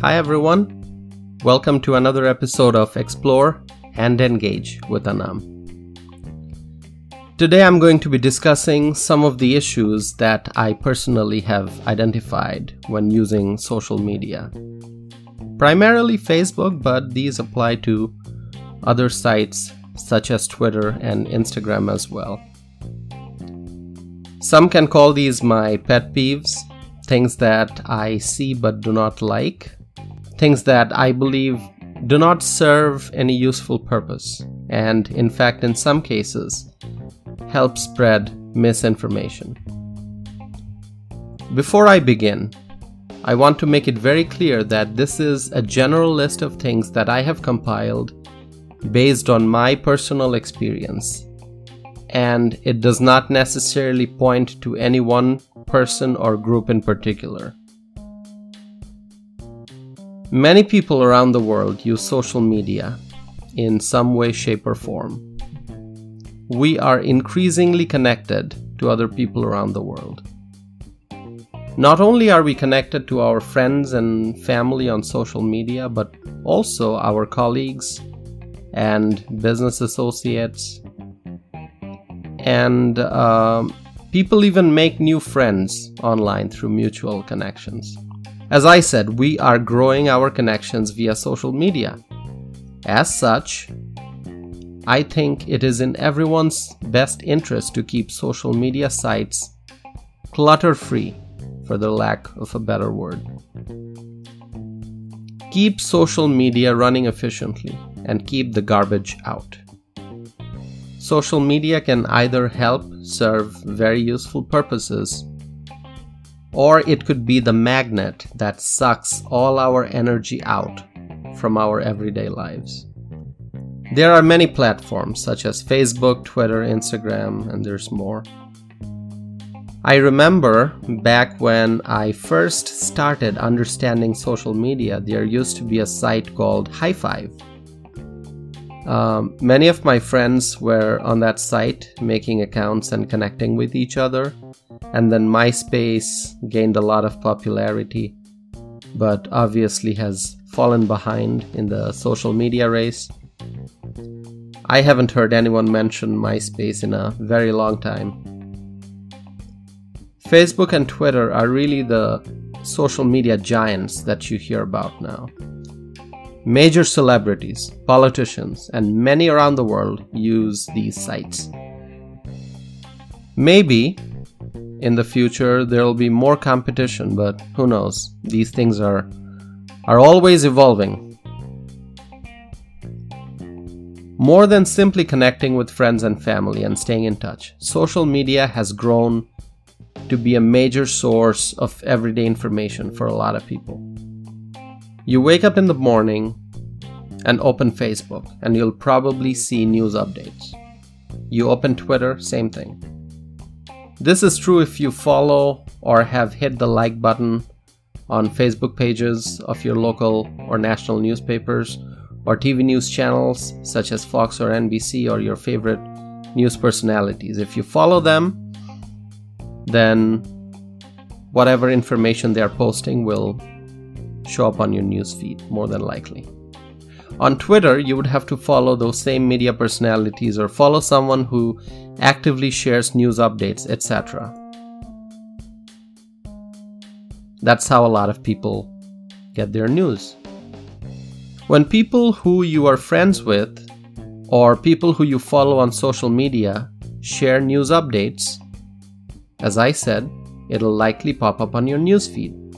Hi, everyone. Welcome to another episode of Explore and Engage with Anam. Today, I'm going to be discussing some of the issues that I personally have identified when using social media. Primarily Facebook, but these apply to other sites such as Twitter and Instagram as well. Some can call these my pet peeves, things that I see but do not like, things that I believe do not serve any useful purpose, and in fact, in some cases, help spread misinformation. Before I begin, I want to make it very clear that this is a general list of things that I have compiled based on my personal experience. And it does not necessarily point to any one person or group in particular. Many people around the world use social media in some way, shape, or form. We are increasingly connected to other people around the world. Not only are we connected to our friends and family on social media, but also our colleagues, and business associates. And um, people even make new friends online through mutual connections. As I said, we are growing our connections via social media. As such, I think it is in everyone's best interest to keep social media sites clutter free, for the lack of a better word. Keep social media running efficiently and keep the garbage out. Social media can either help serve very useful purposes, or it could be the magnet that sucks all our energy out from our everyday lives. There are many platforms such as Facebook, Twitter, Instagram, and there's more. I remember back when I first started understanding social media, there used to be a site called Hi5 um, many of my friends were on that site making accounts and connecting with each other. And then MySpace gained a lot of popularity, but obviously has fallen behind in the social media race. I haven't heard anyone mention MySpace in a very long time. Facebook and Twitter are really the social media giants that you hear about now. Major celebrities, politicians, and many around the world use these sites. Maybe in the future there will be more competition, but who knows? These things are are always evolving. More than simply connecting with friends and family and staying in touch, social media has grown to be a major source of everyday information for a lot of people. You wake up in the morning and open Facebook, and you'll probably see news updates. You open Twitter, same thing. This is true if you follow or have hit the like button on Facebook pages of your local or national newspapers or TV news channels such as Fox or NBC or your favorite news personalities. If you follow them, then whatever information they are posting will show up on your newsfeed, more than likely. On Twitter, you would have to follow those same media personalities or follow someone who actively shares news updates, etc. That's how a lot of people get their news. When people who you are friends with or people who you follow on social media share news updates, as I said, it'll likely pop up on your newsfeed.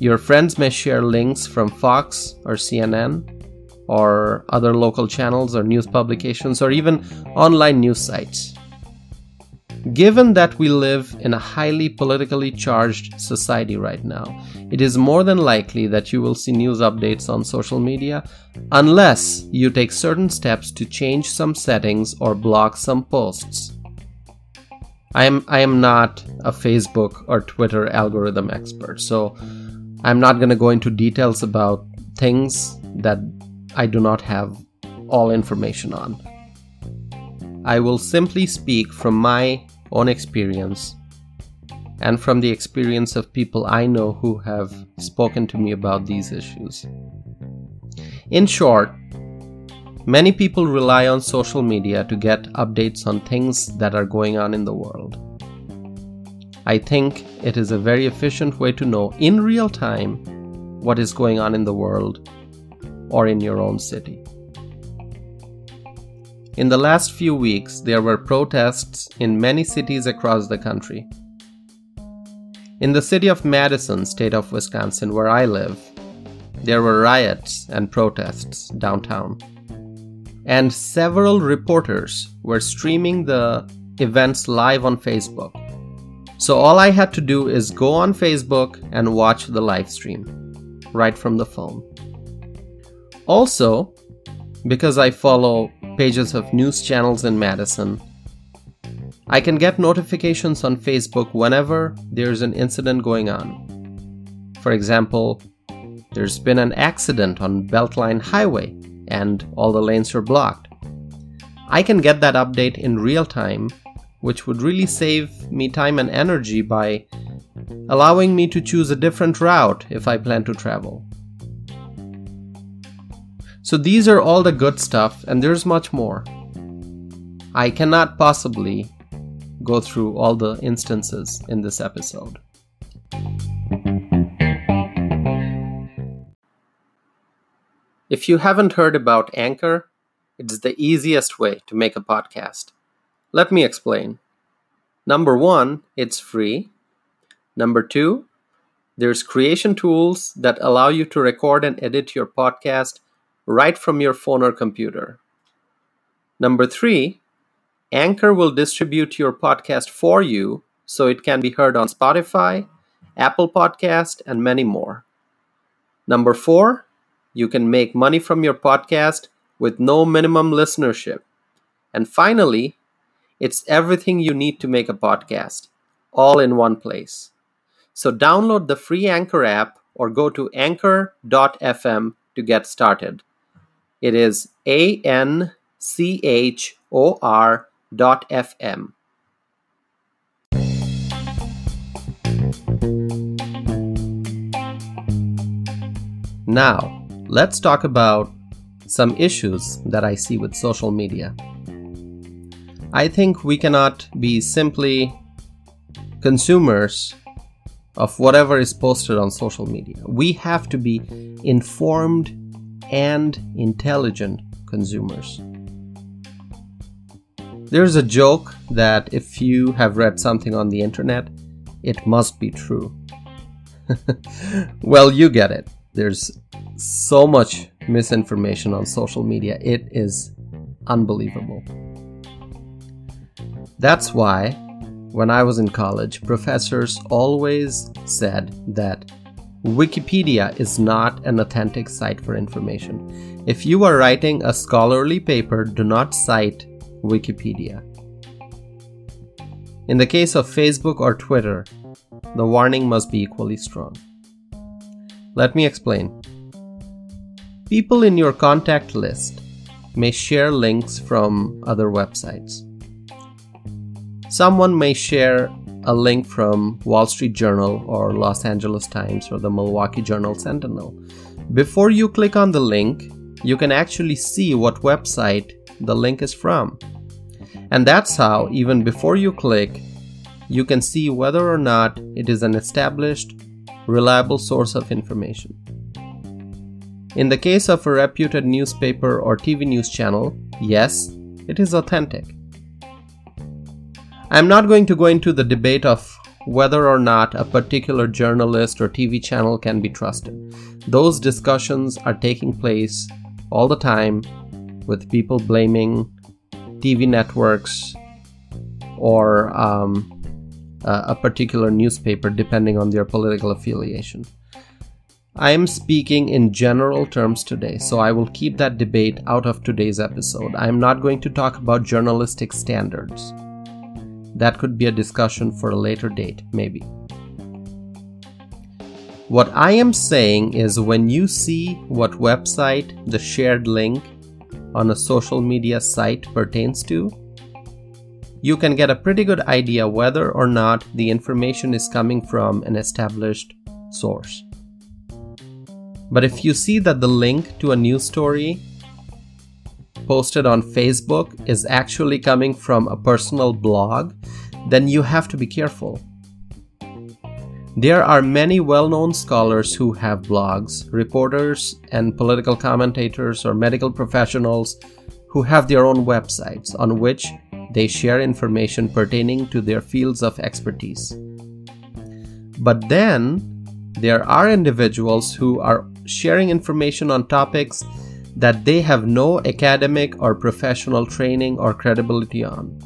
Your friends may share links from Fox or CNN or other local channels or news publications or even online news sites. Given that we live in a highly politically charged society right now, it is more than likely that you will see news updates on social media unless you take certain steps to change some settings or block some posts. I am I am not a Facebook or Twitter algorithm expert, so I'm not going to go into details about things that I do not have all information on. I will simply speak from my own experience and from the experience of people I know who have spoken to me about these issues. In short, many people rely on social media to get updates on things that are going on in the world. I think it is a very efficient way to know in real time what is going on in the world or in your own city. In the last few weeks, there were protests in many cities across the country. In the city of Madison, state of Wisconsin, where I live, there were riots and protests downtown. And several reporters were streaming the events live on Facebook. So all I had to do is go on Facebook and watch the live stream right from the phone. Also, because I follow pages of news channels in Madison. I can get notifications on Facebook whenever there's an incident going on. For example, there's been an accident on Beltline Highway and all the lanes are blocked. I can get that update in real time, which would really save me time and energy by allowing me to choose a different route if I plan to travel. So these are all the good stuff, and there's much more. I cannot possibly go through all the instances in this episode. If you haven't heard about Anchor, it's the easiest way to make a podcast. Let me explain. Number one, it's free. Number two, there's creation tools that allow you to record and edit your podcast right from your phone or computer. Number three, Anchor will distribute your podcast for you so it can be heard on Spotify, Apple Podcast, and many more. Number four, you can make money from your podcast with no minimum listenership. And finally, it's everything you need to make a podcast, all in one place. So download the free Anchor app or go to anchor.fm to get started. It is A N C H O R dot FM. Now, let's talk about some issues that I see with social media. I think we cannot be simply consumers of whatever is posted on social media. We have to be informed and intelligent consumers. There's a joke that if you have read something on the internet, it must be true. well, you get it. There's so much misinformation on social media, it is unbelievable. That's why, when I was in college, professors always said that Wikipedia is not an authentic site for information. If you are writing a scholarly paper, do not cite Wikipedia. In the case of Facebook or Twitter, the warning must be equally strong. Let me explain. People in your contact list may share links from other websites. Someone may share a link from Wall Street Journal or Los Angeles Times or the Milwaukee Journal Sentinel. Before you click on the link, you can actually see what website the link is from. And that's how, even before you click, you can see whether or not it is an established, reliable source of information. In the case of a reputed newspaper or TV news channel, yes, it is authentic. I'm not going to go into the debate of whether or not a particular journalist or TV channel can be trusted. Those discussions are taking place all the time with people blaming TV networks or um, a particular newspaper depending on their political affiliation. I am speaking in general terms today, so I will keep that debate out of today's episode. I am not going to talk about journalistic standards. That could be a discussion for a later date, maybe. What I am saying is when you see what website the shared link on a social media site pertains to, you can get a pretty good idea whether or not the information is coming from an established source. But if you see that the link to a news story posted on Facebook is actually coming from a personal blog, then you have to be careful. There are many well known scholars who have blogs, reporters and political commentators or medical professionals who have their own websites on which they share information pertaining to their fields of expertise. But then, there are individuals who are sharing information on topics that they have no academic or professional training or credibility on.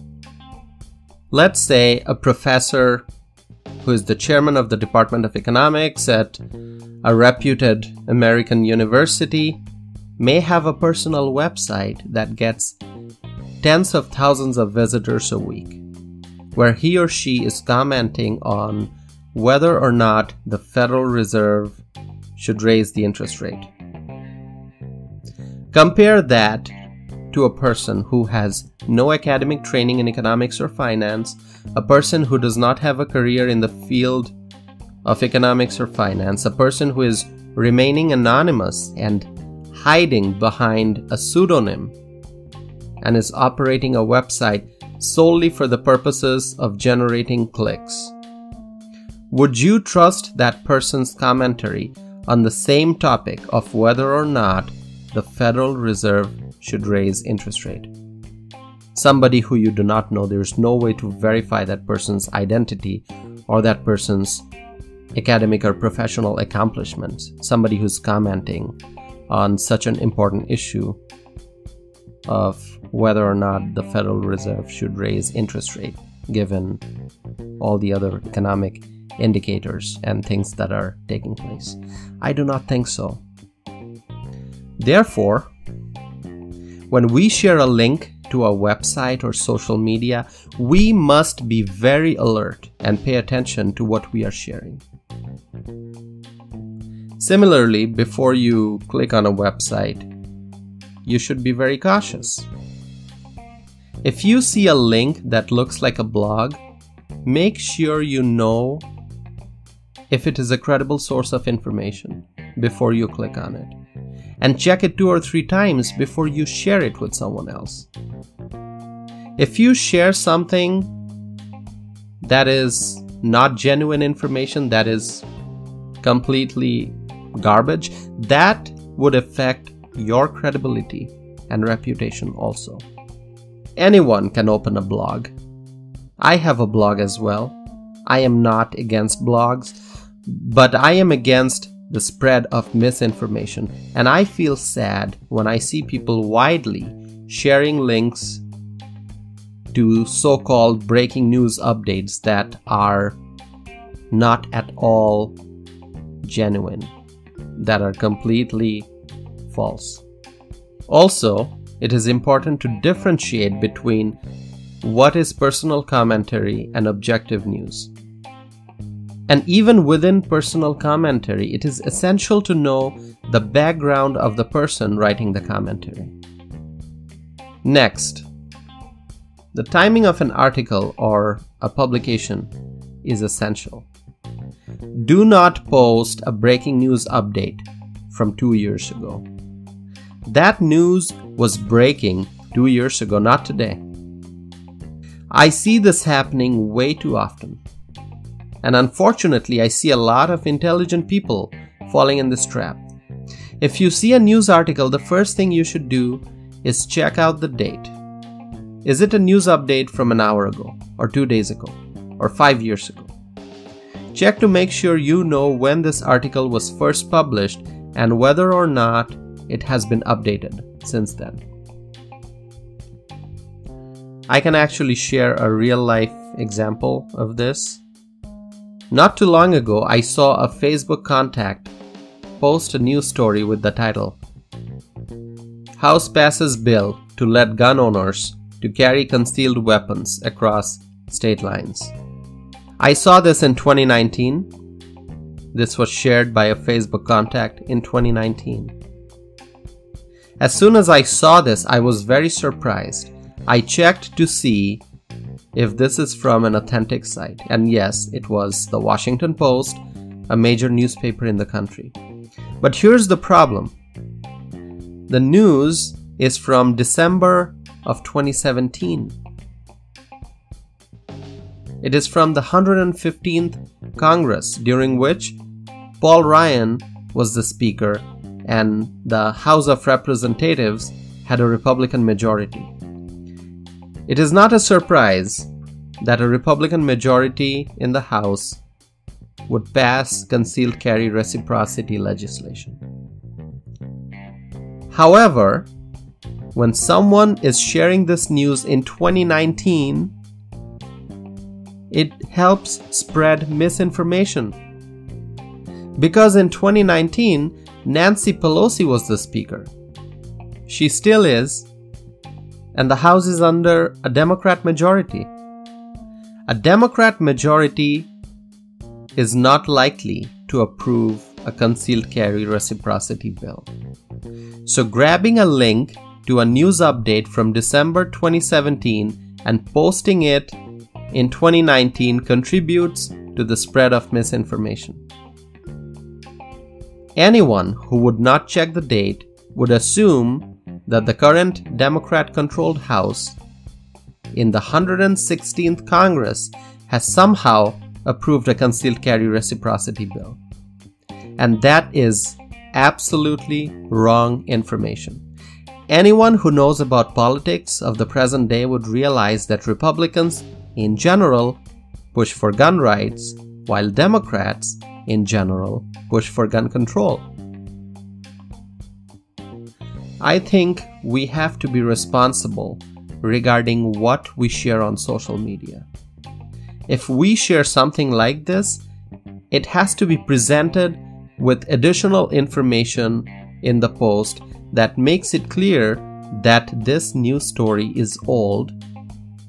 Let's say a professor who is the chairman of the Department of Economics at a reputed American university may have a personal website that gets tens of thousands of visitors a week, where he or she is commenting on whether or not the Federal Reserve should raise the interest rate. Compare that to a person who has no academic training in economics or finance, a person who does not have a career in the field of economics or finance, a person who is remaining anonymous and hiding behind a pseudonym, and is operating a website solely for the purposes of generating clicks. Would you trust that person's commentary on the same topic of whether or not the Federal Reserve should raise interest rate. Somebody who you do not know, there's no way to verify that person's identity or that person's academic or professional accomplishments. Somebody who's commenting on such an important issue of whether or not the Federal Reserve should raise interest rate, given all the other economic indicators and things that are taking place. I do not think so. Therefore, when we share a link to a website or social media, we must be very alert and pay attention to what we are sharing. Similarly, before you click on a website, you should be very cautious. If you see a link that looks like a blog, make sure you know if it is a credible source of information before you click on it and check it two or three times before you share it with someone else. If you share something that is not genuine information, that is completely garbage, that would affect your credibility and reputation also. Anyone can open a blog. I have a blog as well. I am not against blogs, but I am against the spread of misinformation, and I feel sad when I see people widely sharing links to so called breaking news updates that are not at all genuine, that are completely false. Also, it is important to differentiate between what is personal commentary and objective news. And even within personal commentary, it is essential to know the background of the person writing the commentary. Next, the timing of an article or a publication is essential. Do not post a breaking news update from two years ago. That news was breaking two years ago, not today. I see this happening way too often. And unfortunately, I see a lot of intelligent people falling in this trap. If you see a news article, the first thing you should do is check out the date. Is it a news update from an hour ago, or two days ago, or five years ago? Check to make sure you know when this article was first published and whether or not it has been updated since then. I can actually share a real life example of this. Not too long ago, I saw a Facebook contact post a news story with the title House passes bill to let gun owners to carry concealed weapons across state lines. I saw this in 2019. This was shared by a Facebook contact in 2019. As soon as I saw this, I was very surprised. I checked to see if this is from an authentic site. And yes, it was the Washington Post, a major newspaper in the country. But here's the problem the news is from December of 2017. It is from the 115th Congress, during which Paul Ryan was the Speaker and the House of Representatives had a Republican majority. It is not a surprise that a Republican majority in the House would pass concealed carry reciprocity legislation. However, when someone is sharing this news in 2019, it helps spread misinformation. Because in 2019, Nancy Pelosi was the Speaker. She still is, and the House is under a Democrat majority. A Democrat majority is not likely to approve a concealed carry reciprocity bill. So, grabbing a link to a news update from December 2017 and posting it in 2019 contributes to the spread of misinformation. Anyone who would not check the date would assume that the current Democrat controlled House in the 116th Congress has somehow approved a concealed carry reciprocity bill. And that is absolutely wrong information. Anyone who knows about politics of the present day would realize that Republicans, in general, push for gun rights, while Democrats, in general, push for gun control. I think we have to be responsible regarding what we share on social media. If we share something like this, it has to be presented with additional information in the post that makes it clear that this news story is old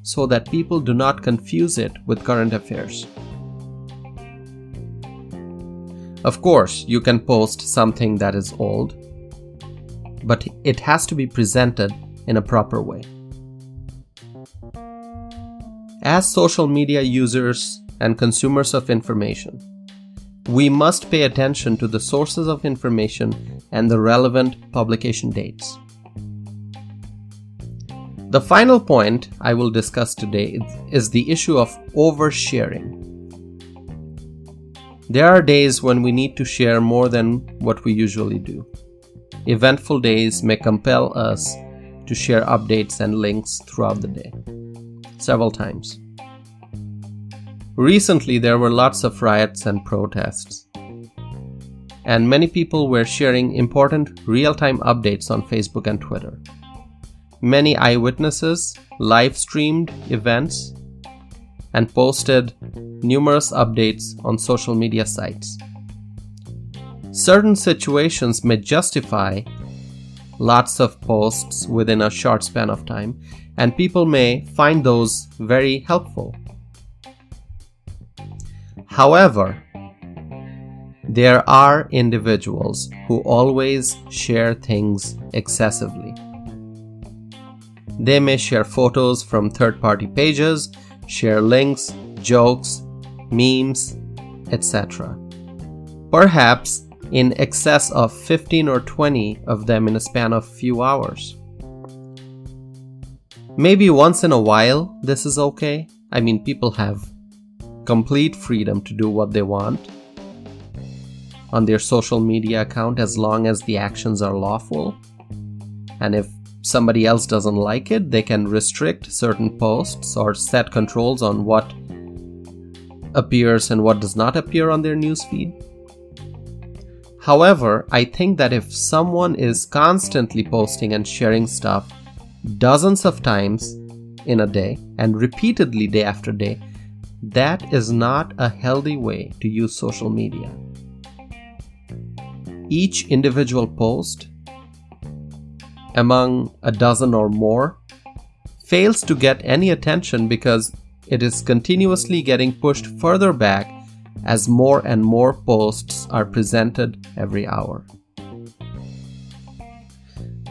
so that people do not confuse it with current affairs. Of course, you can post something that is old, but it has to be presented in a proper way. As social media users and consumers of information, we must pay attention to the sources of information and the relevant publication dates. The final point I will discuss today is the issue of oversharing. There are days when we need to share more than what we usually do. Eventful days may compel us to share updates and links throughout the day, several times. Recently, there were lots of riots and protests. And many people were sharing important real time updates on Facebook and Twitter. Many eyewitnesses live streamed events and posted numerous updates on social media sites. Certain situations may justify lots of posts within a short span of time, and people may find those very helpful. However, there are individuals who always share things excessively. They may share photos from third party pages, share links, jokes, memes, etc. Perhaps in excess of 15 or 20 of them in a span of few hours. Maybe once in a while this is okay. I mean, people have complete freedom to do what they want on their social media account as long as the actions are lawful. And if somebody else doesn't like it, they can restrict certain posts or set controls on what appears and what does not appear on their newsfeed. However, I think that if someone is constantly posting and sharing stuff dozens of times in a day and repeatedly day after day, that is not a healthy way to use social media. Each individual post, among a dozen or more, fails to get any attention because it is continuously getting pushed further back as more and more posts are presented every hour.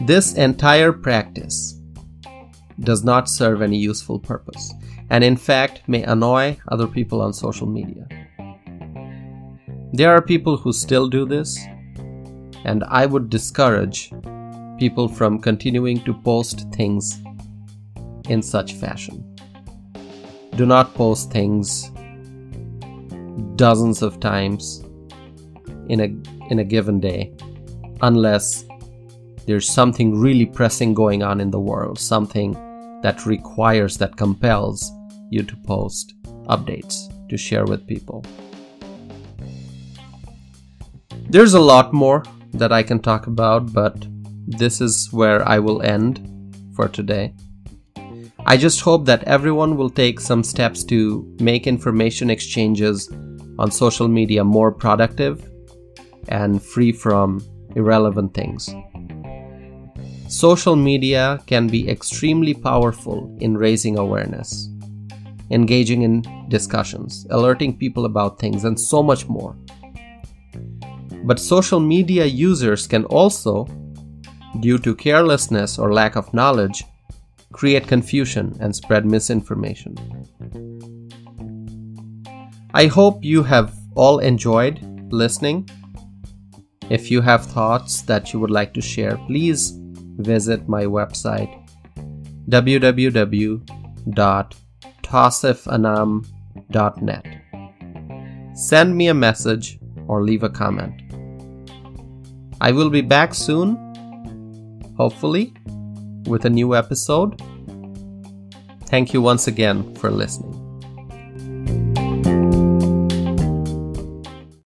This entire practice does not serve any useful purpose. and in fact may annoy other people on social media. There are people who still do this, and I would discourage people from continuing to post things in such fashion. Do not post things dozens of times in a in a given day unless there's something really pressing going on in the world, something that requires that compels you to post updates to share with people. There's a lot more that I can talk about, but this is where I will end for today. I just hope that everyone will take some steps to make information exchanges on social media more productive and free from irrelevant things. Social media can be extremely powerful in raising awareness, engaging in discussions, alerting people about things, and so much more. But social media users can also, due to carelessness or lack of knowledge, create confusion and spread misinformation. I hope you have all enjoyed listening. If you have thoughts that you would like to share, please visit my website www.tawsifanam.net. Send me a message or leave a comment. I will be back soon, hopefully, with a new episode. Thank you once again for listening.